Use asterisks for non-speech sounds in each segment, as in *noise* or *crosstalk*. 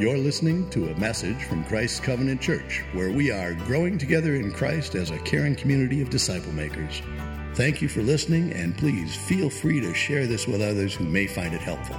You're listening to a message from Christ's Covenant Church, where we are growing together in Christ as a caring community of disciple makers. Thank you for listening, and please feel free to share this with others who may find it helpful.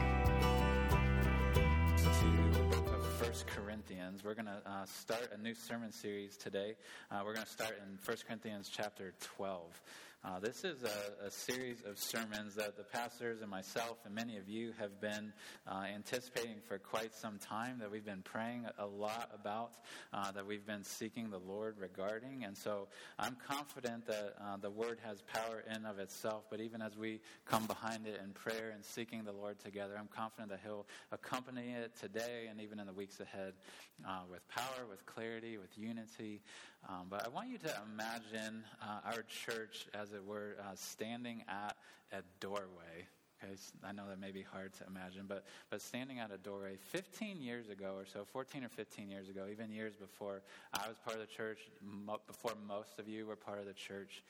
First Corinthians. We're going to uh, start a new sermon series today. Uh, we're going to start in First Corinthians chapter 12. Uh, this is a, a, series of sermons that the pastors and myself and many of you have been uh, anticipating for quite some time, that we've been praying a lot about, uh, that we've been seeking the Lord regarding. And so I'm confident that uh, the Word has power in of itself, but even as we come behind it in prayer and seeking the Lord together, I'm confident that He'll accompany it today and even in the weeks ahead uh, with power, with clarity, with unity. Um, but I want you to imagine uh, our church, as it were, uh, standing at a doorway. Okay, I know that may be hard to imagine, but, but standing at a doorway 15 years ago or so, 14 or 15 years ago, even years before I was part of the church, mo- before most of you were part of the church,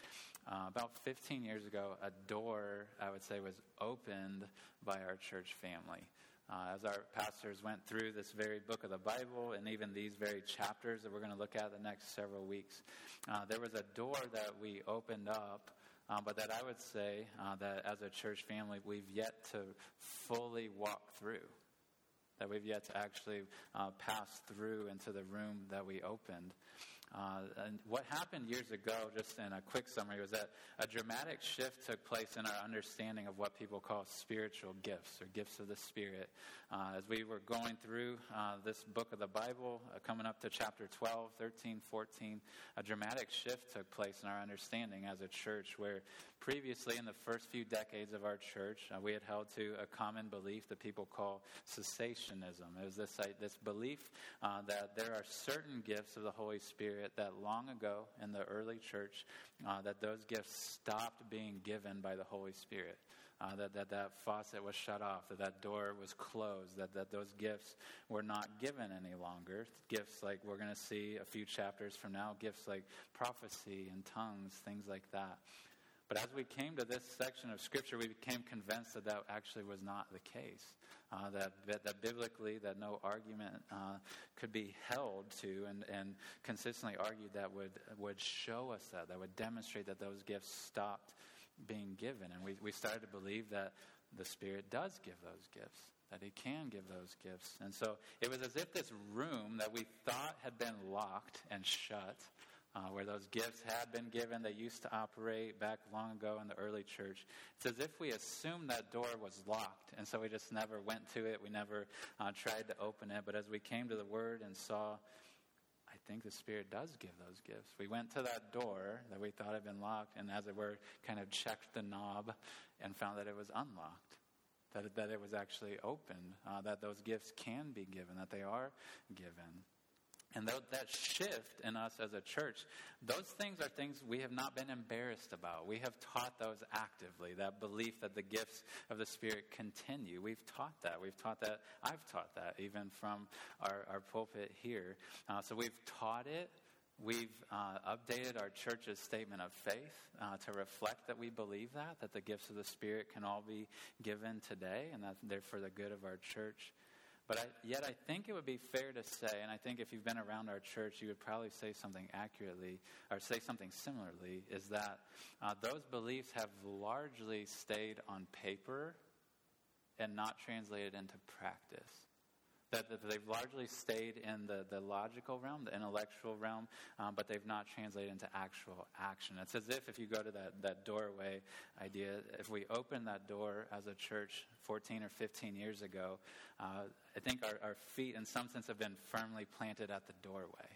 uh, about 15 years ago, a door, I would say, was opened by our church family. Uh, as our pastors went through this very book of the Bible and even these very chapters that we're going to look at the next several weeks, uh, there was a door that we opened up, uh, but that I would say uh, that as a church family, we've yet to fully walk through. That we've yet to actually uh, pass through into the room that we opened. Uh, and what happened years ago, just in a quick summary, was that a dramatic shift took place in our understanding of what people call spiritual gifts or gifts of the Spirit. Uh, as we were going through uh, this book of the Bible, uh, coming up to chapter 12, 13, 14, a dramatic shift took place in our understanding as a church where previously, in the first few decades of our church, uh, we had held to a common belief that people call cessationism. It was this, this belief uh, that there are certain gifts of the Holy Spirit that long ago in the early church, uh, that those gifts stopped being given by the Holy Spirit uh, that, that that faucet was shut off, that that door was closed, that, that those gifts were not given any longer. Gifts like we're going to see a few chapters from now, gifts like prophecy and tongues, things like that. But as we came to this section of Scripture, we became convinced that that actually was not the case. Uh, that, that, biblically, that no argument uh, could be held to and, and consistently argued that would, would show us that, that would demonstrate that those gifts stopped being given. And we, we started to believe that the Spirit does give those gifts, that He can give those gifts. And so it was as if this room that we thought had been locked and shut, uh, where those gifts had been given, they used to operate back long ago in the early church. It's as if we assumed that door was locked, and so we just never went to it. We never uh, tried to open it. But as we came to the Word and saw I think the Spirit does give those gifts. We went to that door that we thought had been locked, and as it were, kind of checked the knob and found that it was unlocked, that that it was actually open, uh, that those gifts can be given, that they are given. And that shift in us as a church, those things are things we have not been embarrassed about. We have taught those actively, that belief that the gifts of the Spirit continue. We've taught that. We've taught that. I've taught that even from our, our pulpit here. Uh, so we've taught it. We've uh, updated our church's statement of faith uh, to reflect that we believe that, that the gifts of the Spirit can all be given today and that they're for the good of our church. But I, yet, I think it would be fair to say, and I think if you've been around our church, you would probably say something accurately, or say something similarly, is that uh, those beliefs have largely stayed on paper and not translated into practice that, they've largely stayed in the, the logical realm, the intellectual realm, um, but they've not translated into actual action. It's as if if you go to that, that doorway idea, if we open that door as a church 14 or 15 years ago, uh, I think our, our feet, in some sense, have been firmly planted at the doorway.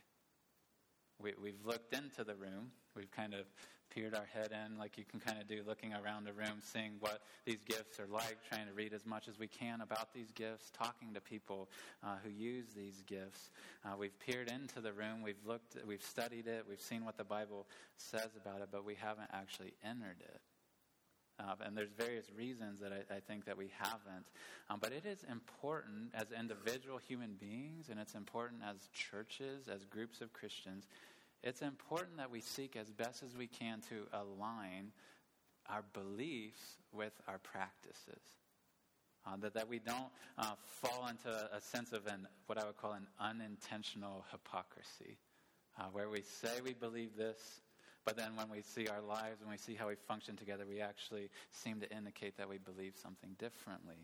We, we've looked into the room. We've kind of peered our head in, like you can kind of do, looking around the room, seeing what these gifts are like, trying to read as much as we can about these gifts, talking to people uh, who use these gifts. Uh, we've peered into the room, we've looked, we've studied it, we've seen what the Bible says about it, but we haven't actually entered it. Uh, and there's various reasons that I, I think that we haven't. Um, but it is important as individual human beings, and it's important as churches, as groups of Christians, it's important that we seek as best as we can to align our beliefs with our practices. Uh, that, that we don't uh, fall into a, sense of an, what I would call an unintentional hypocrisy, uh, where we say we believe this, but then when we see our lives, when we see how we function together, we actually seem to indicate that we believe something differently.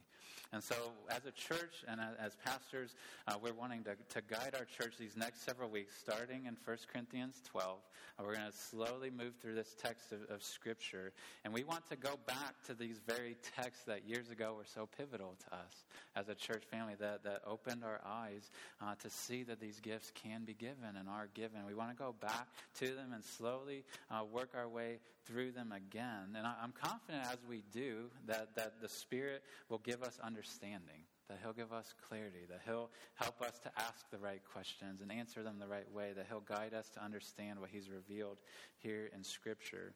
And so, as a church and as pastors, uh, we're wanting to, to guide our church these next several weeks, starting in 1 Corinthians 12. Uh, we're going to slowly move through this text of, of Scripture. And we want to go back to these very texts that years ago were so pivotal to us as a church family, that, that opened our eyes uh, to see that these gifts can be given and are given. We want to go back to them and slowly uh, work our way through them again. And I, I'm confident as we do that, that the Spirit will give us understanding that He'll give us clarity, that He'll help us to ask the right questions and answer them the right way, that He'll guide us to understand what He's revealed here in Scripture.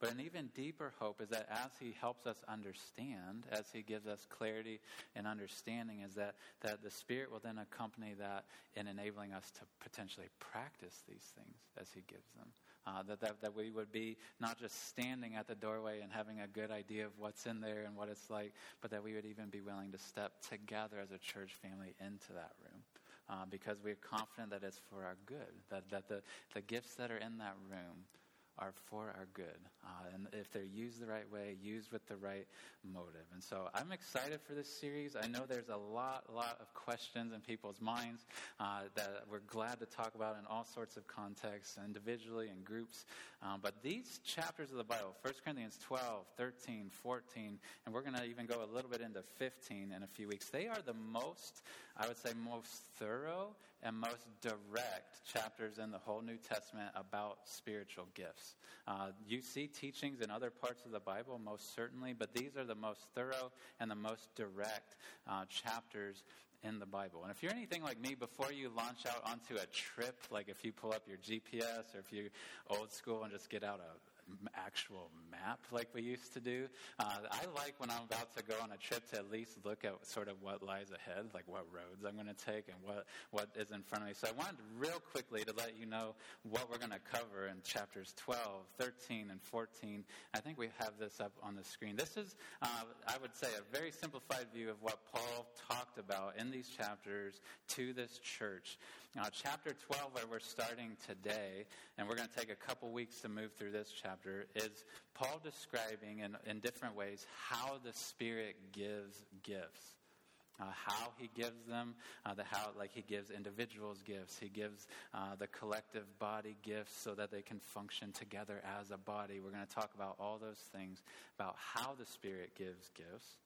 But an even deeper hope is that as He helps us understand, as He gives us clarity and understanding, is that, that the Spirit will then accompany that in enabling us to potentially practice these things as He gives them. Uh, that, that, that we would be not just standing at the doorway and having a good idea of what's in there and what it's like, but that we would even be willing to step together as a church family into that room. Uh, because we're confident that it's for our good, that, that the, the gifts that are in that room are for our good. Uh, and if they're used the right way, used with the right motive. And so I'm excited for this series. I know there's a lot, lot of questions in people's minds uh, that we're glad to talk about in all sorts of contexts, individually and groups. Um, but these chapters of the Bible, 1 Corinthians 12, 13, 14, and we're going to even go a little bit into 15 in a few weeks, they are the most, I would say, most thorough and most direct chapters in the whole New Testament about spiritual gifts. Uh, you see teachings in other parts of the Bible, most certainly, but these are the most thorough and the most direct uh, chapters in the Bible. And if you're anything like me, before you launch out onto a trip, like if you pull up your GPS or if you're old school and just get out a actual map like we used to do. Uh, I like when I'm about to go on a trip to at least look at sort of what lies ahead, like what roads I'm going to take and what, what is in front of me. So I wanted real quickly to let you know what we're going to cover in chapters 12, 13, and 14. I think we have this up on the screen. This is, uh, I would say, a very simplified view of what Paul talked about in these chapters to this church. Now, chapter 12, where we're starting today, and we're going to take a couple weeks to move through this chapter, is Paul describing in, in different ways how the Spirit gives gifts. Uh, how he gives them, uh, the how, like he gives individuals gifts, he gives uh, the collective body gifts so that they can function together as a body. We're going to talk about all those things about how the Spirit gives gifts.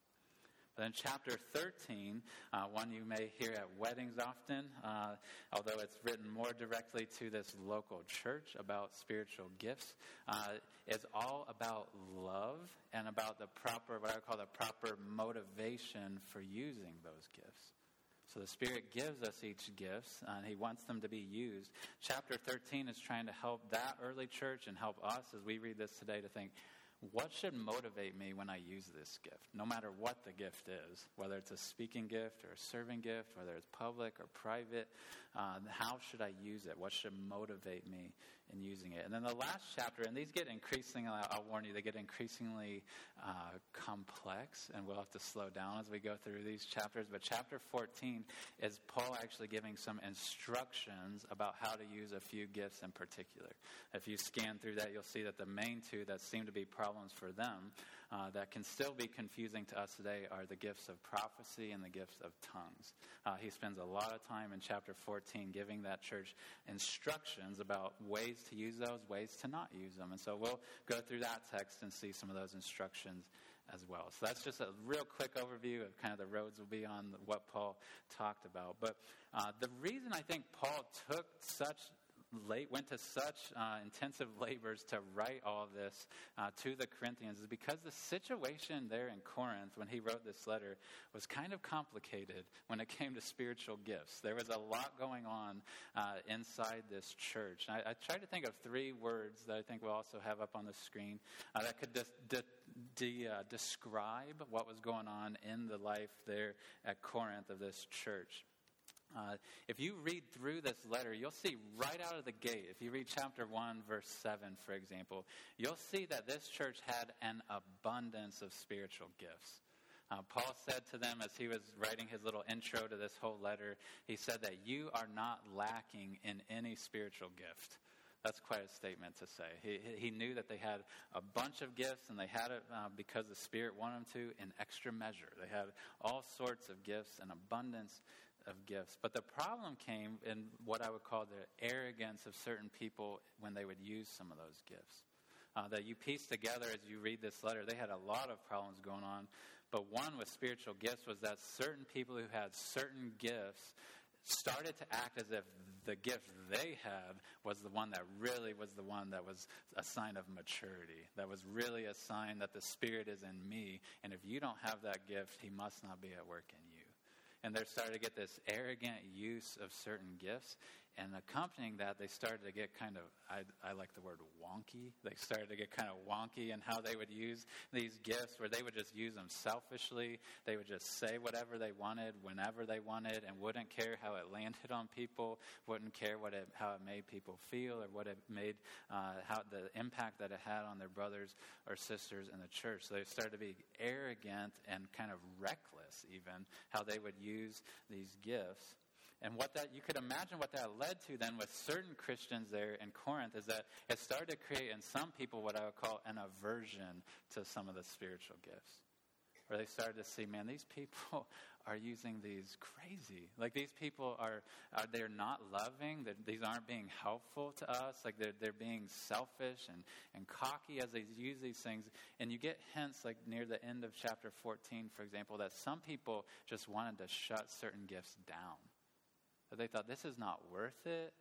Then, chapter 13, uh, one you may hear at weddings often, uh, although it's written more directly to this local church about spiritual gifts, uh, is all about love and about the proper, what I call the proper motivation for using those gifts. So the Spirit gives us each gifts, and He wants them to be used. Chapter 13 is trying to help that early church and help us as we read this today to think, what should motivate me when I use this gift, no matter what the gift is, whether it's a speaking gift or a serving gift, whether it's public or private, uh, how should I use it? What should motivate me in using it? And then the last chapter, and these get increasingly, I'll warn you, they get increasingly uh, complex, and we'll have to slow down as we go through these chapters. But chapter 14 is Paul actually giving some instructions about how to use a few gifts in particular. If you scan through that, you'll see that the main two that seem to be problems for them uh, that can still be confusing to us today are the gifts of prophecy and the gifts of tongues. Uh, he spends a lot of time in chapter 14 giving that church instructions about ways to use those, ways to not use them. And so we'll go through that text and see some of those instructions as well. So that's just a real quick overview of kind of the roads we'll be on, what Paul talked about. But uh, the reason I think Paul took such late, went to such uh, intensive *laughs* labors to write all of this uh, to the Corinthians is because the situation there in Corinth when he wrote this letter was kind of complicated when it came to spiritual gifts. There was a lot going on uh, inside this church. I, I, tried to think of three words that I think we'll also have up on the screen uh, that could de- de- uh, describe what was going on in the life there at Corinth of this church. Uh, if you read through this letter, you'll see right out of the gate, if you read chapter 1, verse 7, for example, you'll see that this church had an abundance of spiritual gifts. Uh, Paul said to them as he was writing his little intro to this whole letter, he said that you are not lacking in any spiritual gift. That's quite a statement to say. He, he knew that they had a bunch of gifts and they had it uh, because the Spirit wanted them to in extra measure. They had all sorts of gifts and abundance of gifts. But the problem came in what I would call the arrogance of certain people when they would use some of those gifts. Uh, that you piece together as you read this letter, they had a lot of problems going on. But one with spiritual gifts was that certain people who had certain gifts started to act as if the gift they had was the one that really was the one that was a sign of maturity, that was really a sign that the Spirit is in me. And if you don't have that gift, He must not be at work in you. And they're starting to get this arrogant use of certain gifts. And accompanying that, they started to get kind of, I, I, like the word wonky. They started to get kind of wonky in how they would use these gifts, where they would just use them selfishly. They would just say whatever they wanted, whenever they wanted, and wouldn't care how it landed on people, wouldn't care what it, how it made people feel or what it made, uh, how the impact that it had on their brothers or sisters in the church. So they started to be arrogant and kind of reckless, even, how they would use these gifts. And what that you could imagine what that led to then with certain Christians there in Corinth is that it started to create in some people what I would call an aversion to some of the spiritual gifts. Where they started to see, man, these people *laughs* are using these crazy. Like these people are, are they're not loving. They're, these aren't being helpful to us. Like they're, they're being selfish and, and cocky as they use these things. And you get hints like near the end of chapter 14, for example, that some people just wanted to shut certain gifts down that they thought this is not worth it.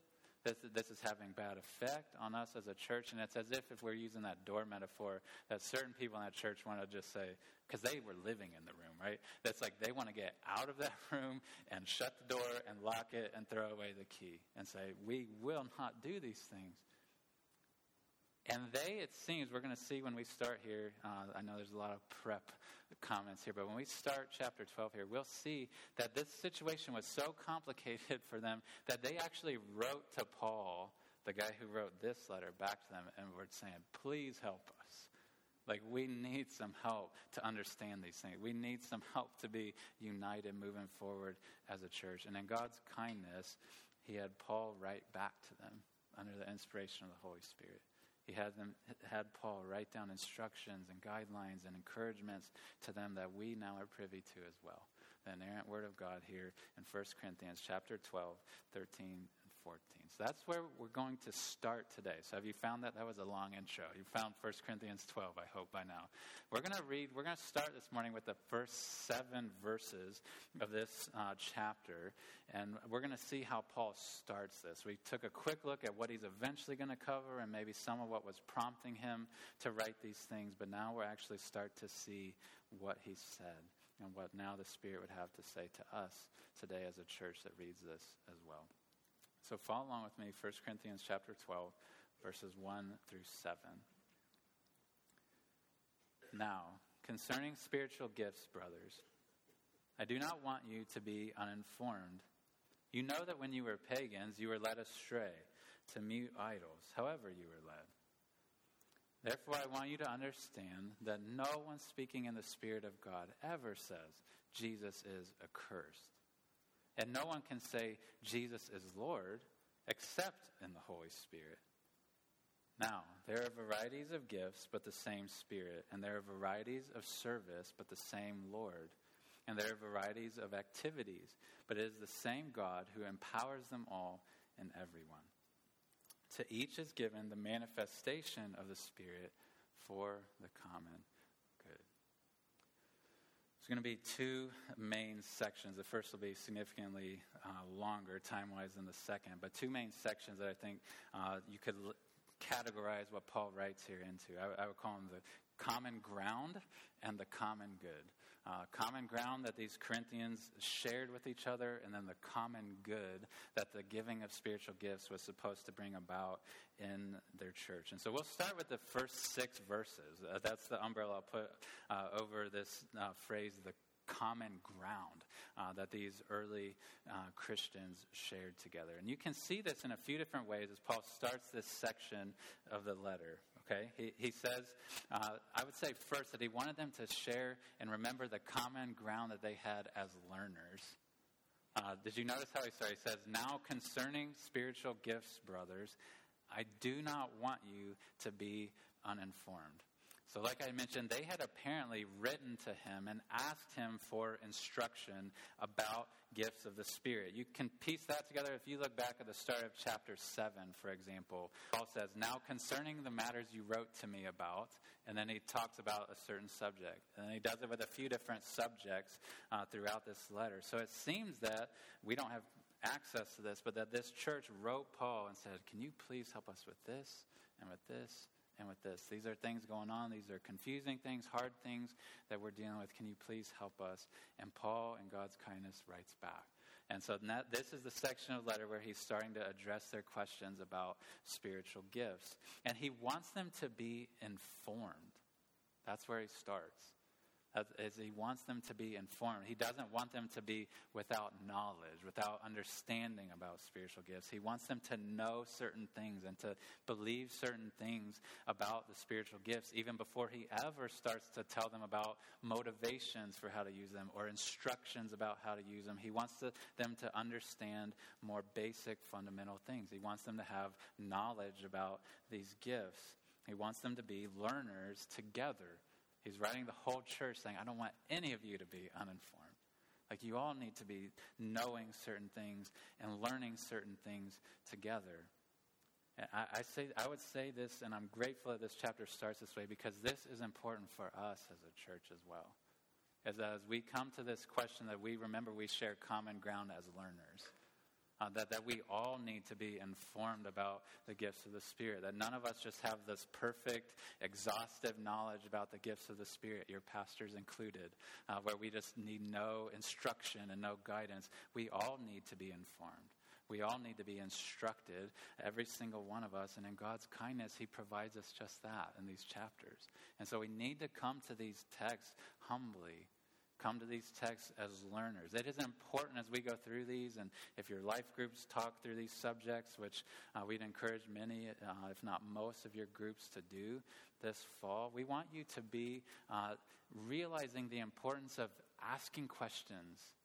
This, this is having bad effect on us as a church. And it's as if, if we're using that door metaphor, that certain people in that church want to just say, because they were living in the room, right? That's like they want to get out of that *laughs* room and shut the door and lock it and throw away the key and say, we will not do these things. And they, it seems, we're going to see when we start here. Uh, I know there's a lot of prep comments here, but when we start chapter 12 here, we'll see that this situation was so complicated for them that they actually wrote to Paul, the guy who wrote this letter, back to them and were saying, Please help us. Like, we need some help to understand these things. We need some help to be united moving forward as a church. And in God's kindness, He had Paul write back to them under the inspiration of the Holy Spirit. He had, them, had Paul write down instructions and guidelines and encouragements to them that we now are privy to as well. The inerrant word of God here in 1 Corinthians chapter 12, 13, 14. So that's where we're going to start today. So have you found that? That was a long intro. You found 1 Corinthians 12, I hope, by now. We're going to read, we're going to start this morning with the first seven verses of this uh, chapter. And we're going to see how Paul starts this. We took a quick look at what he's eventually going to cover and maybe some of what was prompting him to write these things. But now we're actually start to see what he said and what now the Spirit would have to say to us today as a church that reads this as well. So follow along with me, 1 Corinthians chapter 12, verses 1 through 7. Now, concerning spiritual gifts, brothers, I do not want you to be uninformed. You know that when you were pagans, you were led astray to mute idols, however, you were led. Therefore, I want you to understand that no one speaking in the Spirit of God ever says Jesus is accursed. And no one can say Jesus is Lord except in the Holy Spirit. Now, there are varieties of gifts, but the same Spirit. And there are varieties of service, but the same Lord. And there are varieties of activities, but it is the same God who empowers them all and everyone. To each is given the manifestation of the Spirit for the common there's going to be two main sections. The first will be significantly uh, longer time wise than the second, but two main sections that I think uh, you could l- categorize what Paul writes here into. I, I would call them the common ground and the common good. Uh, common ground that these Corinthians shared with each other, and then the common good that the giving of spiritual gifts was supposed to bring about in their church. And so we'll start with the first six verses. Uh, that's the umbrella I'll put uh, over this uh, phrase, the common ground uh, that these early uh, Christians shared together. And you can see this in a few different ways as Paul starts this section of the letter. Okay, he, he says, uh, I would say first that he wanted them to share and remember the common ground that they had as learners. Uh, did you notice how he started? He says, Now concerning spiritual gifts, brothers, I do not want you to be uninformed. So, like I mentioned, they had apparently written to him and asked him for instruction about gifts of the Spirit. You can piece that together if you look back at the start of chapter 7, for example. Paul says, Now concerning the matters you wrote to me about, and then he talks about a certain subject. And he does it with a few different subjects uh, throughout this letter. So it seems that we don't have access to this, but that this church wrote Paul and said, Can you please help us with this and with this and with this. These are things going on. These are confusing things, hard things that we're dealing with. Can you please help us? And Paul, in God's kindness, writes back. And so that, this is the section of the letter where he's starting to address their questions about spiritual gifts. And he wants them to be informed. That's where he starts as he wants them to be informed. He doesn't want them to be without knowledge, without understanding about spiritual gifts. He wants them to know certain things and to believe certain things about the spiritual gifts, even before he ever starts to tell them about motivations for how to use them or instructions about how to use them. He wants to, them to understand more basic, fundamental things. He wants them to have knowledge about these gifts. He wants them to be learners together He's writing the whole church saying, I don't want any of you to be uninformed. Like, you all need to be knowing certain things and learning certain things together. I, I, say, I would say this, and I'm grateful that this chapter starts this way because this is important for us as a church as well. As, as we come to this question that we remember we share common ground as learners. Uh, that, that we all need to be informed about the gifts of the Spirit. That none of us just have this perfect, exhaustive knowledge about the gifts of the Spirit, your pastors included, uh, where we just need no instruction and no guidance. We all need to be informed. We all need to be instructed, every single one of us. And in God's kindness, He provides us just that in these chapters. And so we need to come to these texts humbly come to these texts as learners. It is important as we go through these, and if your life groups talk through these subjects, which uh, we'd encourage many, uh, if not most, of your groups to do this fall, we want you to be uh, realizing the importance of asking questions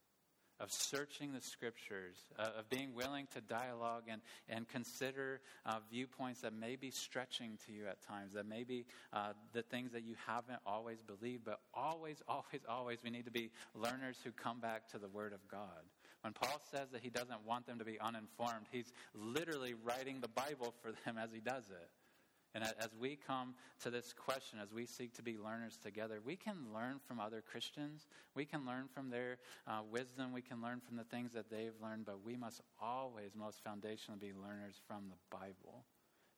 of searching the scriptures, uh, of being willing to dialogue and, and consider uh, viewpoints that may be stretching to you at times, that may be uh, the things that you haven't always believed, but always, always, always, we need to be learners who come back to the Word of God. When Paul says that he doesn't want them to be uninformed, he's literally writing the Bible for them as he does it. And as we come to this question, as we seek to be learners together, we can learn from other Christians. We can learn from their uh, wisdom. We can learn from the things that they've learned, but we must always, most foundationally, be learners from the Bible.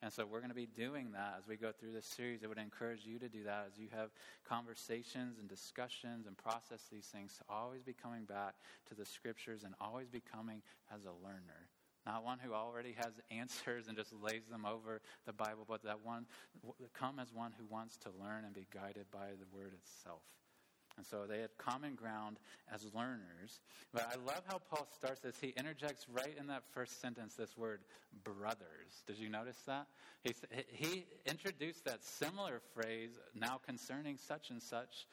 And so we're going to be doing that as we go through this series. I would encourage you to do that as you have conversations and discussions and process these things, to always be coming back to the scriptures and always becoming as a learner not one who already has answers and just lays them over the Bible, but that one come as one who wants to learn and be guided by the Word itself. And so they had common ground as learners. But I love how Paul starts this. He interjects right in that first sentence this word, brothers. Did you notice that? He, he introduced that similar phrase, now concerning such and such,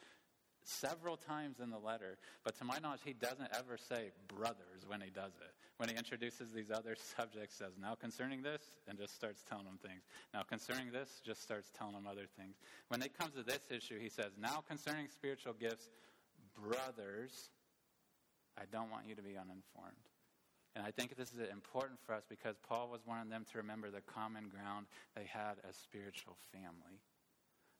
several times in the letter, but to my knowledge, he doesn't ever say brothers when he does it. When he introduces these other subjects, says, now concerning this, and just starts telling them things. Now concerning this, just starts telling them other things. When it comes to this issue, he says, now concerning spiritual gifts, brothers, I don't want you to be uninformed. And I think this is important for us because Paul was wanting them to remember the common ground they had as spiritual family.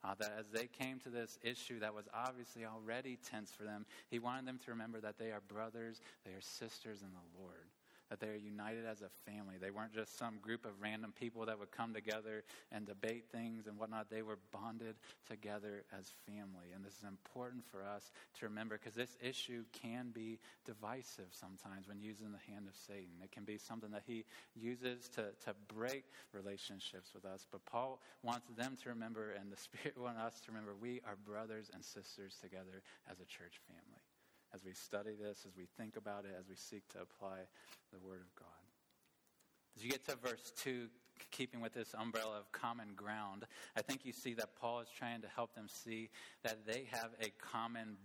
Uh, that as they came to this issue that was obviously already tense for them, he wanted them to remember that they are brothers, they are sisters in the Lord that they are united as a family. They weren't just some group of random people that would come together and debate things and whatnot. They were bonded together as family. And this is important for us to remember because this issue can be divisive sometimes when used in the hand of Satan. It can be something that he uses to, to break relationships with us. But Paul wants them to remember, and the Spirit *laughs* wants us to remember, we are brothers and sisters together as a church family as we study this, as we think about it, as we seek to apply the Word of God. As you get to verse 2, keeping with this umbrella of common ground, I think you see that Paul is trying to help them see that they have a common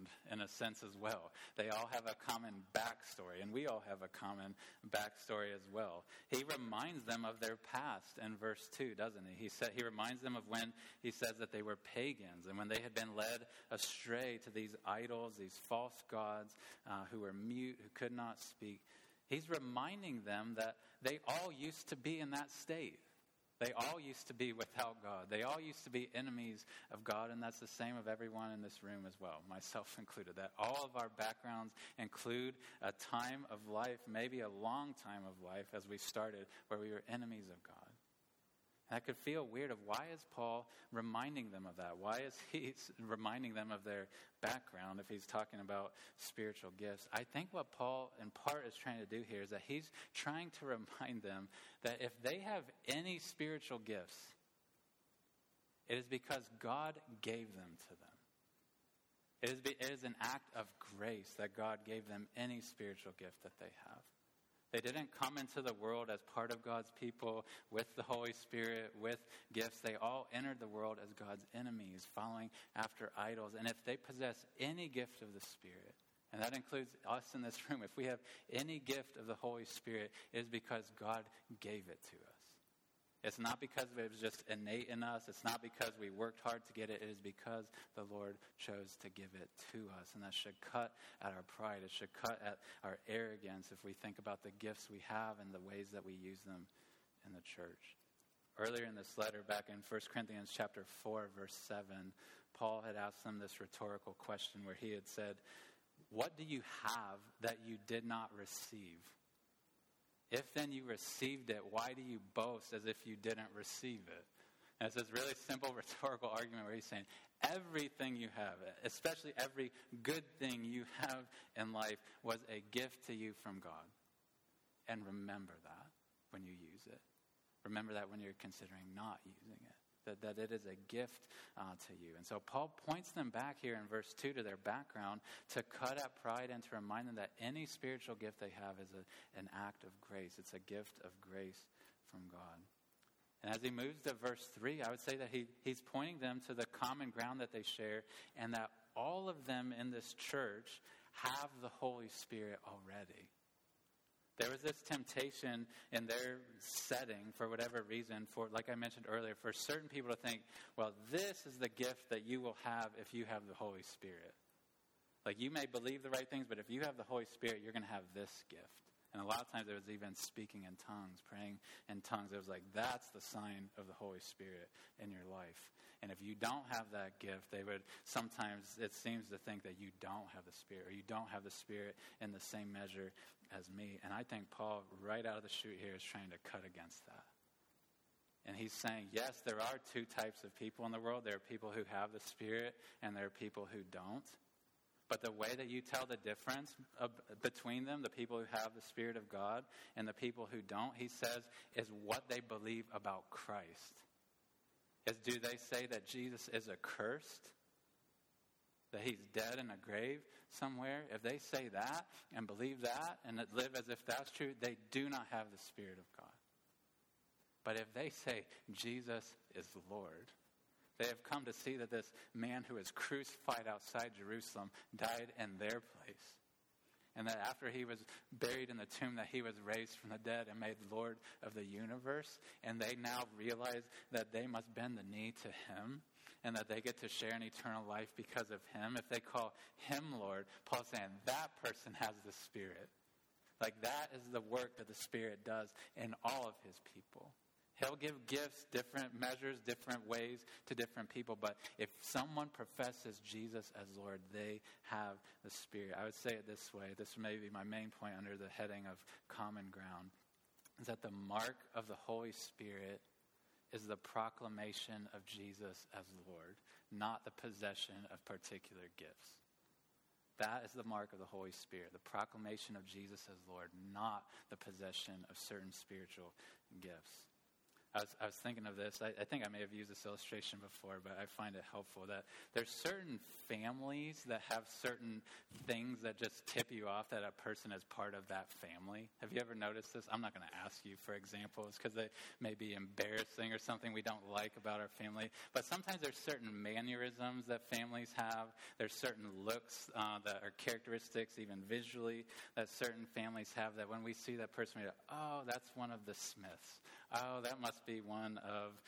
background in a sense as well. They all have a common backstory, and we all have a common backstory as well. He reminds them of their past in verse 2, doesn't he? He, said, he reminds them of when he says that they were pagans and when they had been led astray to these idols, these false gods uh, who were mute, who could not speak. He's reminding them that they all used to be in that state. They all used to be without God. They all used to be enemies of God, and that's the same of everyone in this room as well, myself included. That all of our backgrounds include a time of life, maybe a long time of life as we started, where we were enemies of God. That could feel weird of why is Paul reminding them of that? Why is he *laughs* reminding them of their background if he's talking about spiritual gifts? I think what Paul in part is trying to do here is that he's trying to *laughs* remind them that if they have any spiritual gifts, it is because God gave them to them. It is, it is an act of grace that God gave them any spiritual gift that they have. They didn't come into the world as part of God's people with the Holy Spirit, with gifts. They all entered the world as God's enemies, following after idols. And if they possess any gift of the Spirit, and that includes us in this room, if we have any gift of the Holy Spirit, it is because God gave it to us. It's not because it was just innate in us. It's not because we worked hard to get it. It is because the Lord chose to give it to us. And that should cut at our pride. It should cut at our arrogance if we think about the gifts we have and the ways that we use them in the church. Earlier in this letter, back in 1 Corinthians chapter 4, verse 7, Paul had asked them this rhetorical question where he had said, What do you have that you did not receive? If then you received it, why do you boast as if you didn't receive it? And it's this really simple *laughs* rhetorical argument where he's saying everything you have, especially every good thing you have in life, was a gift to you from God. And remember that when you use it. Remember that when you're considering not using it that, that it is a gift uh, to you. And so Paul points them back here in verse 2 to their background to cut at pride and to remind them that any spiritual gift they have is a, an act of grace. It's a gift of grace from God. And as he moves to verse 3, I would say that he, he's pointing them to the common ground that they share and that all of them in this church have the Holy Spirit already. There was this temptation in their setting, for whatever reason, for, like I mentioned earlier, for certain people to think, well, this is the gift that you will have if you have the Holy Spirit. Like, you may believe the right things, but if you have the Holy Spirit, you're going to have this gift. And a lot of times it was even speaking in tongues, praying in tongues. It was like, that's the sign of the Holy Spirit in your life. And if you don't have that gift, they would sometimes, it seems to think that you don't have the Spirit, or you don't have the Spirit in the same measure as me. And I think Paul, right out of the chute here, is trying to cut against that. And he's saying, yes, there are two types of people in the world. There are people who have the Spirit, and there are people who don't. But the way that you tell the difference between them, the people who have the Spirit of God and the people who don't, he says, is what they believe about Christ. Is do they say that Jesus is accursed? That he's dead in a grave somewhere? If they say that and believe that and live as if that's true, they do not have the Spirit of God. But if they say Jesus is Lord, they have come to see that this man who was crucified outside Jerusalem died in their place. And that after he was buried in the tomb, that he was raised from the dead and made Lord of the universe. And they now realize that they must bend the knee to him and that they get to share an eternal life because of him. If they call him Lord, Paul's saying that person has the Spirit. Like that is the work that the Spirit does in all of his people. He'll give gifts, different measures, different ways to different people. But if someone professes Jesus as Lord, they have the Spirit. I would say it this way this may be my main point under the heading of common ground is that the mark of the Holy Spirit is the proclamation of Jesus as Lord, not the possession of particular gifts. That is the mark of the Holy Spirit, the proclamation of Jesus as Lord, not the possession of certain spiritual gifts. I was, I was thinking of this. I, I, think I may have used this illustration before, but I find it helpful that there's certain families that have certain things that just tip you off that a person is part of that family. Have you ever noticed this? I'm not going to ask you for examples because they may be embarrassing or something we don't like about our family. But sometimes there's certain mannerisms that families have. There's certain looks uh, that are characteristics, even visually, that certain families have that when we see that person, we go, oh, that's one of the Smiths. Oh, that must be one of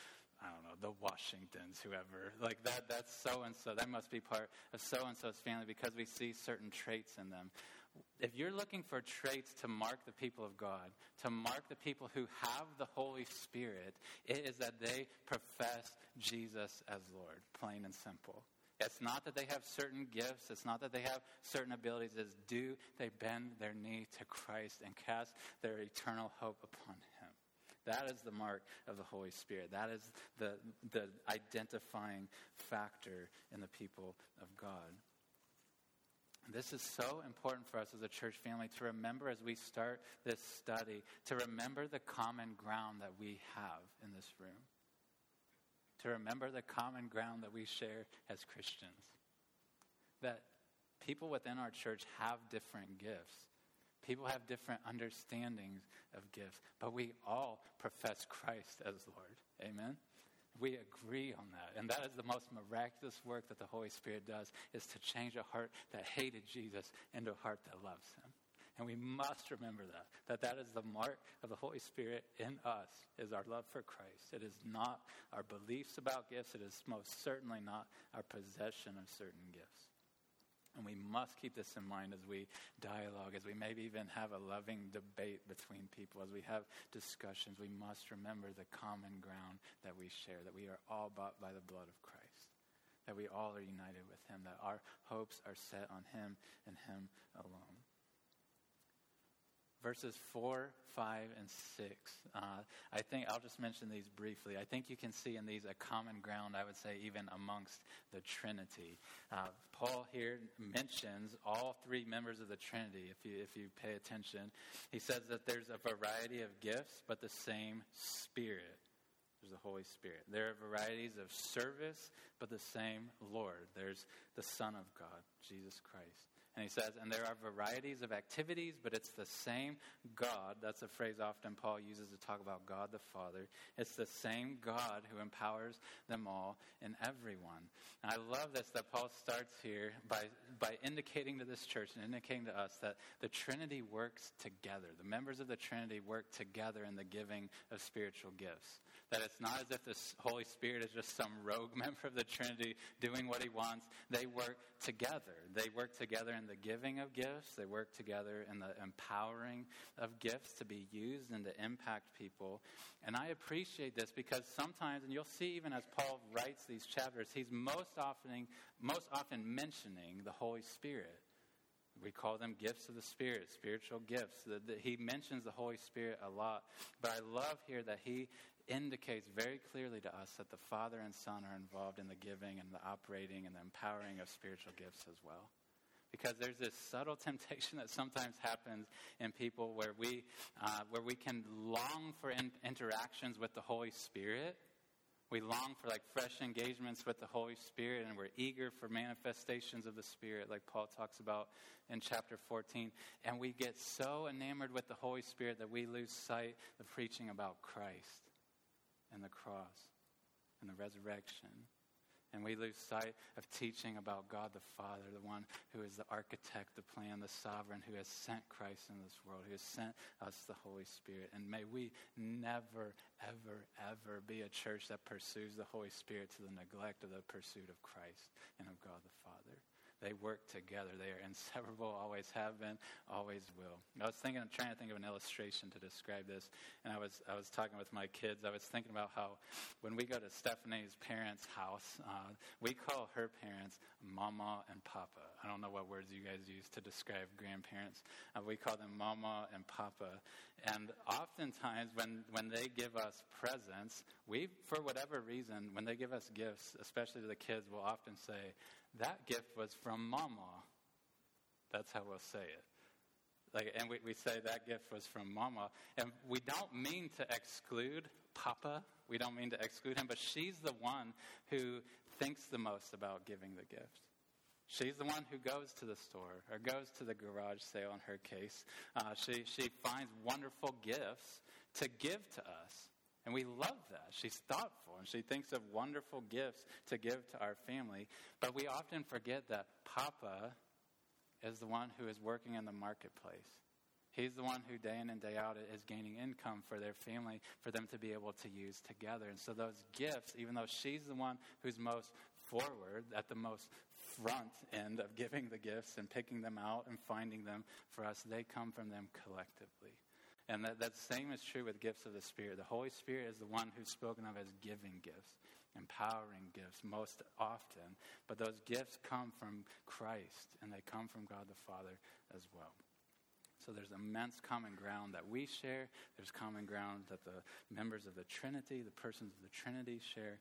I don't know, the Washingtons, whoever. Like that, that's so and so. That must be part of so and so's family because we see certain traits in them. If you're looking for traits to mark the people of God, to mark the people who have the Holy Spirit, it is that they profess Jesus as Lord, plain and simple. It's not that they have certain gifts. It's not that they have certain abilities. It's do they bend their knee to Christ and cast their eternal hope upon Him. That is the mark of the Holy Spirit. That is the, the identifying factor in the people of God. This is so important for us as a church family to remember as we start this study, to remember the common ground that we have in this room. To remember the common ground that we share as Christians. That people within our church have different gifts. People have different understandings of gifts, but we all profess Christ as Lord. Amen? We agree on that. And that is the most miraculous work that the Holy Spirit does, is to change a heart that hated Jesus into a heart that loves him. And we must remember that, that that is the mark of the Holy Spirit in us, is our love for Christ. It is not our beliefs about gifts. It is most certainly not our possession of certain gifts. And we must keep this in mind as we dialogue, as we maybe even have a loving debate between people, as we have discussions. We must remember the common ground that we share, that we are all bought by the blood of Christ, that we all are united with Him, that our hopes are set on Him and Him alone verses 4, 5, and 6. Uh, I think I'll just mention these briefly. I think you can see in these a common ground, I would say, even amongst the Trinity. Uh, Paul here mentions all three members of the Trinity, if you, if you pay attention. He says that there's a variety of gifts, but the same Spirit. There's the Holy Spirit. There are varieties of service, but the same Lord. There's the Son of God, Jesus Christ. And he says, and there are varieties of activities, but it's the same God. That's a phrase often Paul uses to talk about God the Father. It's the same God who empowers them all and everyone. And I love this that Paul starts here by, by indicating to this church and indicating to us that the Trinity works together. The members of the Trinity work together in the giving of spiritual gifts. That it's not as if the Holy Spirit is just some rogue *laughs* member of the Trinity doing what he wants. They work together. They work together in the giving of gifts, they work together in the empowering of gifts to be used and to impact people. And I appreciate this because sometimes, and you'll see even as Paul writes these chapters, he's most often, most often mentioning the Holy Spirit. We call them gifts of the Spirit, spiritual gifts. The, the, he mentions the Holy Spirit a lot. But I love here that he indicates very clearly to us that the Father and Son are involved in the giving and the operating and the empowering of spiritual gifts as well because there's this subtle *laughs* temptation that sometimes happens in people where we, uh, where we can long for in- interactions with the Holy Spirit. We long for like fresh engagements with the Holy Spirit, and we're eager for manifestations of the Spirit, like Paul talks about in chapter 14. And we get so enamored with the Holy Spirit that we lose sight of preaching about Christ and the cross and the resurrection and we lose sight of teaching about God the Father, the one who is the architect, the plan, the sovereign, who has sent Christ in this world, who has sent us the Holy Spirit. And may we never, ever, ever be a church that pursues the Holy Spirit to the neglect of the pursuit of Christ and of God the Father. They work together. They are inseparable, *laughs* always have been, always will. I was thinking, I'm trying to think of an illustration to describe this, and I was, I was talking with my kids. I was thinking about how when we go to Stephanie's parents' house, uh, we call her parents Mama and Papa. I don't know what words you guys use to describe grandparents. Uh, we call them Mama and Papa. And oftentimes, when, when they give us presents, we, for whatever reason, when they give us gifts, especially to the kids, will often say, that gift was from Mama. That's how we'll say it. Like, and we, we say that gift was from Mama. And we don't mean to exclude Papa. We don't mean to exclude him, but she's the one who thinks the most about giving the gift. She's the one who goes to the store or goes to the garage sale in her case. Uh, she, she finds wonderful gifts to give to us. And we love that. She's thoughtful and she thinks of wonderful gifts to give to our family. But we often forget that Papa is the one who is working in the marketplace. He's the one who day in and day out is gaining income for their family for them to be able to use together. And so those gifts, even though she's the one who's most forward, at the most front end of giving the gifts and picking them out and finding them for us, they come from them collectively. And that, that same is true with gifts of the Spirit. The Holy Spirit is the one who's spoken of as giving gifts empowering gifts most often, but those gifts come from Christ and they come from God the Father as well. So there's immense common ground that we share. There's common ground that the members of the Trinity, the persons of the Trinity share.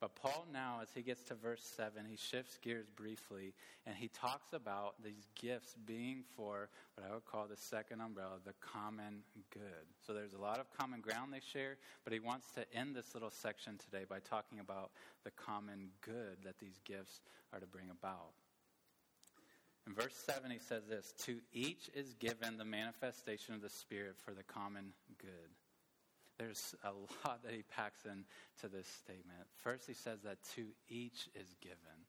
But Paul now, as he gets to verse 7, he shifts gears briefly and he talks about these gifts being for what I would call the second umbrella, the common good. So there's a lot of common ground they share, but he wants to end this little section today by talking about the common good that these gifts are to bring about. In verse 7, he says this To each is given the manifestation of the Spirit for the common good. There's a lot that he packs into this statement. First, he says that to each is given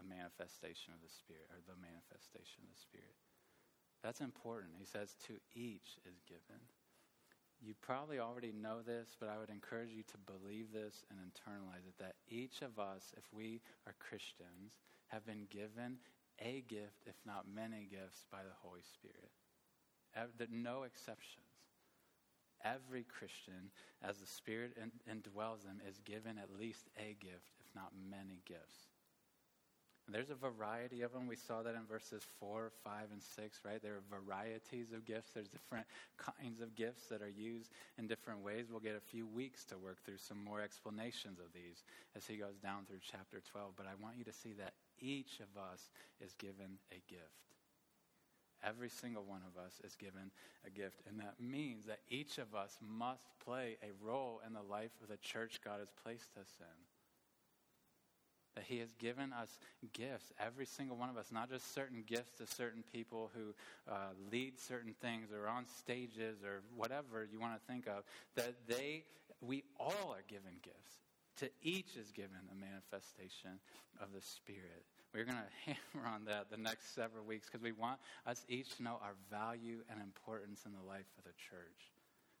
a manifestation of the Spirit, or the manifestation of the Spirit. That's important. He says to each is given. You probably already know this, but I would encourage you to believe this and internalize it that each of us, if we are Christians, have been given a gift, if not many gifts, by the Holy Spirit. No exception every Christian, as the Spirit indwells them, is given at least a gift, if not many gifts. And there's a variety of them. We saw that in verses 4, 5, and 6, right? There are varieties of gifts. There's different kinds of gifts that are used in different ways. We'll get a few weeks to work through some more explanations of these as he goes down through chapter 12. But I want you to see that each of us is given a gift. Every single one of us is given a gift. And that means that each of us must play a role in the life of the church God has placed us in. That He has given us gifts, every single one of us, not just certain gifts to certain people who uh, lead certain things or on stages or whatever you want to think of. That they, we all are given gifts. To each is given a manifestation of the Spirit. We're going *laughs* to hammer on that the next several weeks because we want us each to know our value and importance in the life of the church.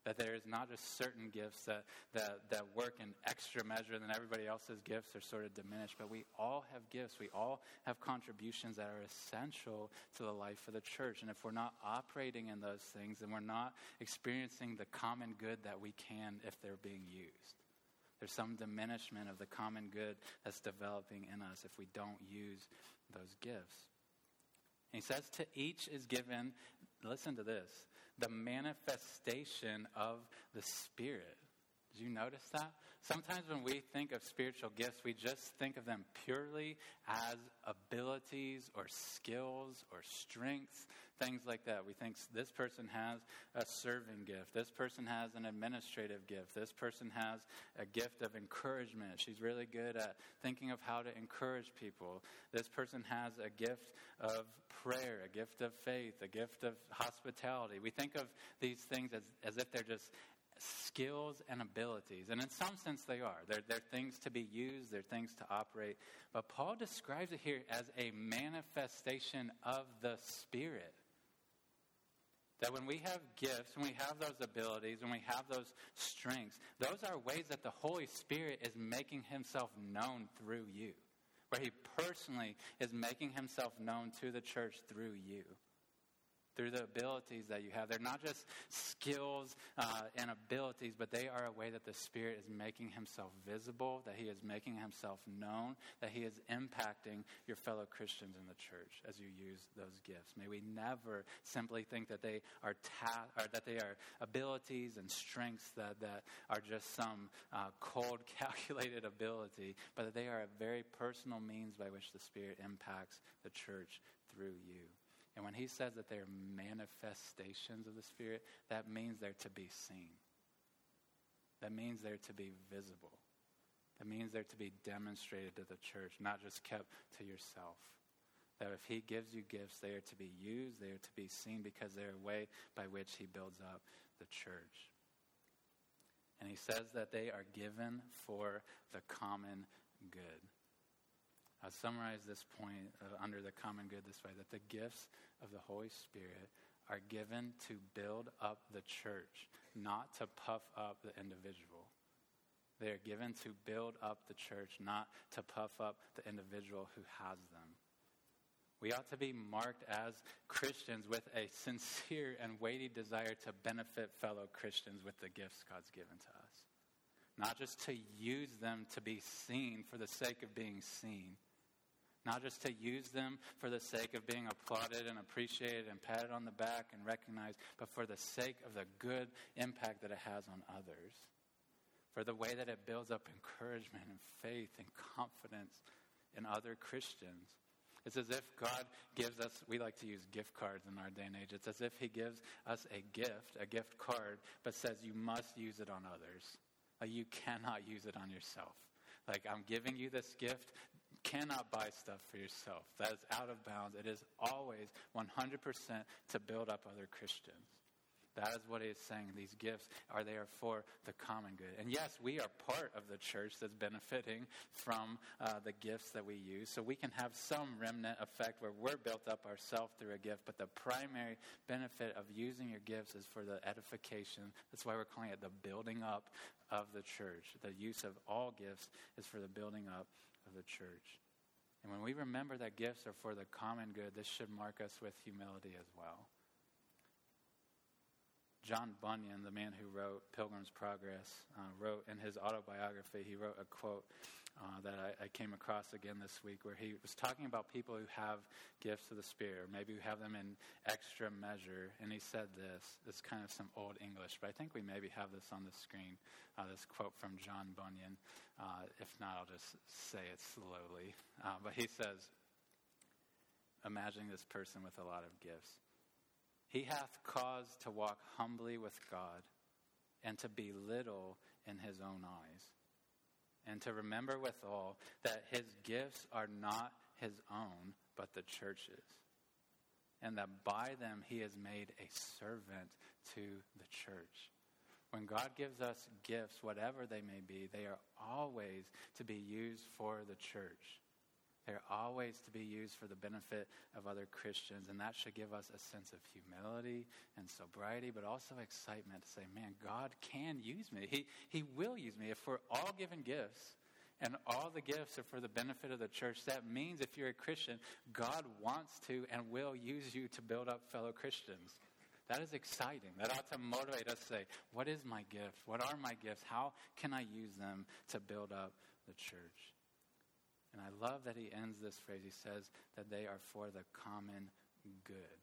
That there is not just certain gifts that, that, that work in extra measure than everybody else's gifts are sort of diminished, but we all have gifts. We all have contributions that are essential to the life of the church. And if we're not operating in those things, then we're not experiencing the common good that we can if they're being used. There's some diminishment of the common good that's developing in us if we don't use those gifts. And he says, To each is given, listen to this, the manifestation of the Spirit. Did you notice that? Sometimes when we think of spiritual gifts, we just think of them purely as abilities or skills or strengths, things like that. We think this person has a serving gift, this person has an administrative gift, this person has a gift of encouragement. She's really good at thinking of how to encourage people. This person has a gift of prayer, a gift of faith, a gift of hospitality. We think of these things as, as if they're just skills and abilities. And in some sense, they are. They're, they're things to be used, they're things to operate. But Paul describes it here as a manifestation of the Spirit. That when we have gifts, when we have those abilities, when we have those strengths, those are ways that the Holy Spirit is making himself known through you. Where he personally is making himself known to the church through you through the abilities that you have. They're not just skills uh, and abilities, but they are a way that the Spirit is making Himself visible, that He is making Himself known, that He is impacting your fellow Christians in the church as you use those gifts. May we never simply think that they are ta- or that they are abilities and strengths that, that are just some uh, cold, *laughs* calculated ability, but that they are a very personal means by which the Spirit impacts the church through you. And when he says that they're manifestations of the Spirit, that means they're to be seen. That means they're to be visible. That means they're to be demonstrated to the church, not just kept to yourself. That if he gives you gifts, they are to be used, they are to be seen because they're a way by which he builds up the church. And he says that they are given for the common good. I'll summarize this point uh, under the common good this way that the gifts of the Holy Spirit are given to build up the church, not to puff up the individual. They are given to build up the church, not to puff up the individual who has them. We ought to be marked as Christians with a sincere and weighty desire to benefit fellow Christians with the gifts God's given to us. Not just to use them to be seen for the sake of being seen, not just to use them for the sake of being applauded and appreciated and patted on the back and recognized, but for the sake of the good impact that it has on others, for the way that it builds up encouragement and faith and confidence in other Christians. It's as if God gives us, we like to use gift cards in our day and age. It's as if He gives us a gift, a gift card, but says you must use it on others. Like you cannot use it on yourself. Like, I'm giving you this gift cannot buy stuff for yourself. That is out of bounds. It is always 100% to build up other Christians. That is what he is saying. These gifts are there for the common good. And yes, we are part of the church that's benefiting from uh, the gifts that we use. So we can have some remnant effect where we're built up ourselves through a gift. But the primary benefit of using your gifts is for the edification. That's why we're calling it the building up of the church. The use of all gifts is for the building up of the church. And when we remember that gifts are for the common good, this should mark us with humility as well. John Bunyan, the man who wrote Pilgrim's Progress, uh, wrote in his autobiography, he wrote a quote uh, that I, I, came across again this week where he was talking about people who have gifts of the Spirit, or maybe who have them in extra measure. And he said this. It's kind of some old English, but I think we maybe have this on the screen, uh, this quote from John Bunyan. Uh, if not, I'll just say it slowly. Uh, but he says, imagining this person with a lot of gifts. He hath cause to walk humbly with God and to be little in his own eyes, and to remember withal that his gifts are not his own, but the church's, and that by them he has made a servant to the church. When God gives us gifts, whatever they may be, they are always to be used for the church. They're always to be used for the benefit of other Christians, and that should give us a sense of humility and sobriety, but also excitement to say, man, God can use me. He, he will use me. If we're all given gifts, and all the gifts are for the benefit of the church, that means if you're a Christian, God wants to and will use you to build up fellow Christians. That is exciting. That ought to motivate us to say, What is my gift? What are my gifts? How can I use them to build up the church? And I love that he ends this phrase. He says that they are for the common good.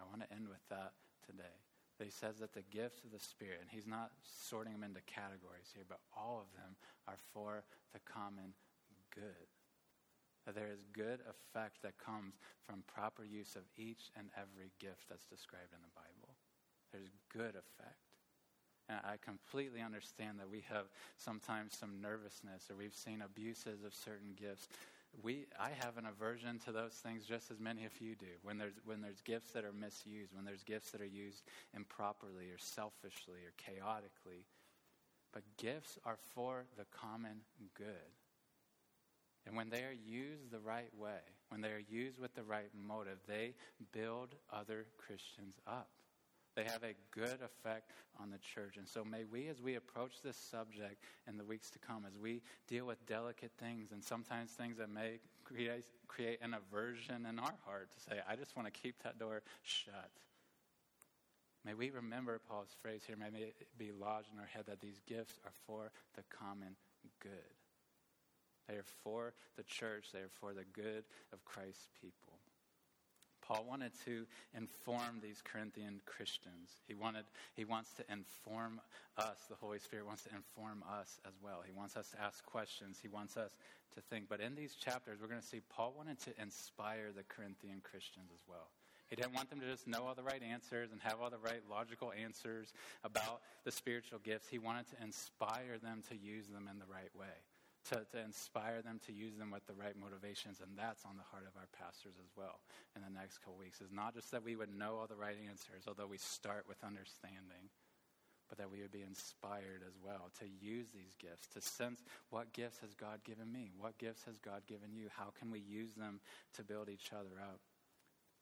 I want to end with that today. He says that the gifts of the Spirit, and he's not sorting them into categories here, but all of them are for the common good. That there is good effect that comes from proper use of each and every gift that's described in the Bible. There's good effect. And I completely understand that we have sometimes some nervousness or we've seen abuses of certain gifts. We, I have an aversion to those things just as many of you do. When there's, when there's gifts that are misused, when there's gifts that are used improperly or selfishly or chaotically. But gifts are for the common good. And when they are used the right way, when they are used with the right motive, they build other Christians up. They have a good effect on the church. And so may we, as we approach this subject in the weeks to come, as we deal with delicate things and sometimes things that may create, create an aversion in our heart to say, I just want to keep that door shut. May we remember Paul's phrase here, may it be lodged in our head that these gifts are for the common good. They are for the church, they are for the good of Christ's people. Paul wanted to inform these Corinthian Christians. He wanted he wants to inform us. The Holy Spirit wants to inform us as well. He wants us to ask questions. He wants us to think. But in these chapters, we're going to see Paul wanted to inspire the Corinthian Christians as well. He didn't want them to just know all the right answers and have all the right logical answers about the spiritual gifts. He wanted to inspire them to use them in the right way, to, to inspire them to use them with the right motivations. And that's on the heart of our pastors as well in the next couple weeks. Is not just that we would know all the right answers, although we start with understanding, but that we would be inspired as well to use these gifts, to sense what gifts has God given me? What gifts has God given you? How can we use them to build each other up?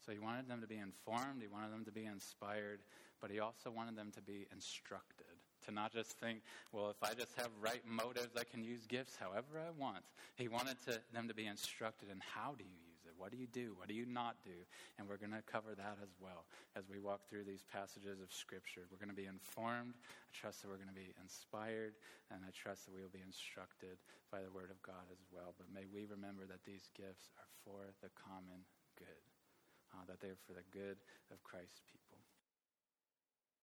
So he wanted them to be informed, he wanted them to be inspired, but he also wanted them to be instructed. To not just think, well, if I just have right motives, I can use gifts however I want. He wanted to, them to be instructed in how do you use it? What do you do? What do you not do? And we're going to cover that as well as we walk through these passages of Scripture. We're going to be informed. I trust that we're going to be inspired, and I trust that we will be instructed by the Word of God as well. But may we remember that these gifts are for the common good uh, that they're for the good of Christ's people.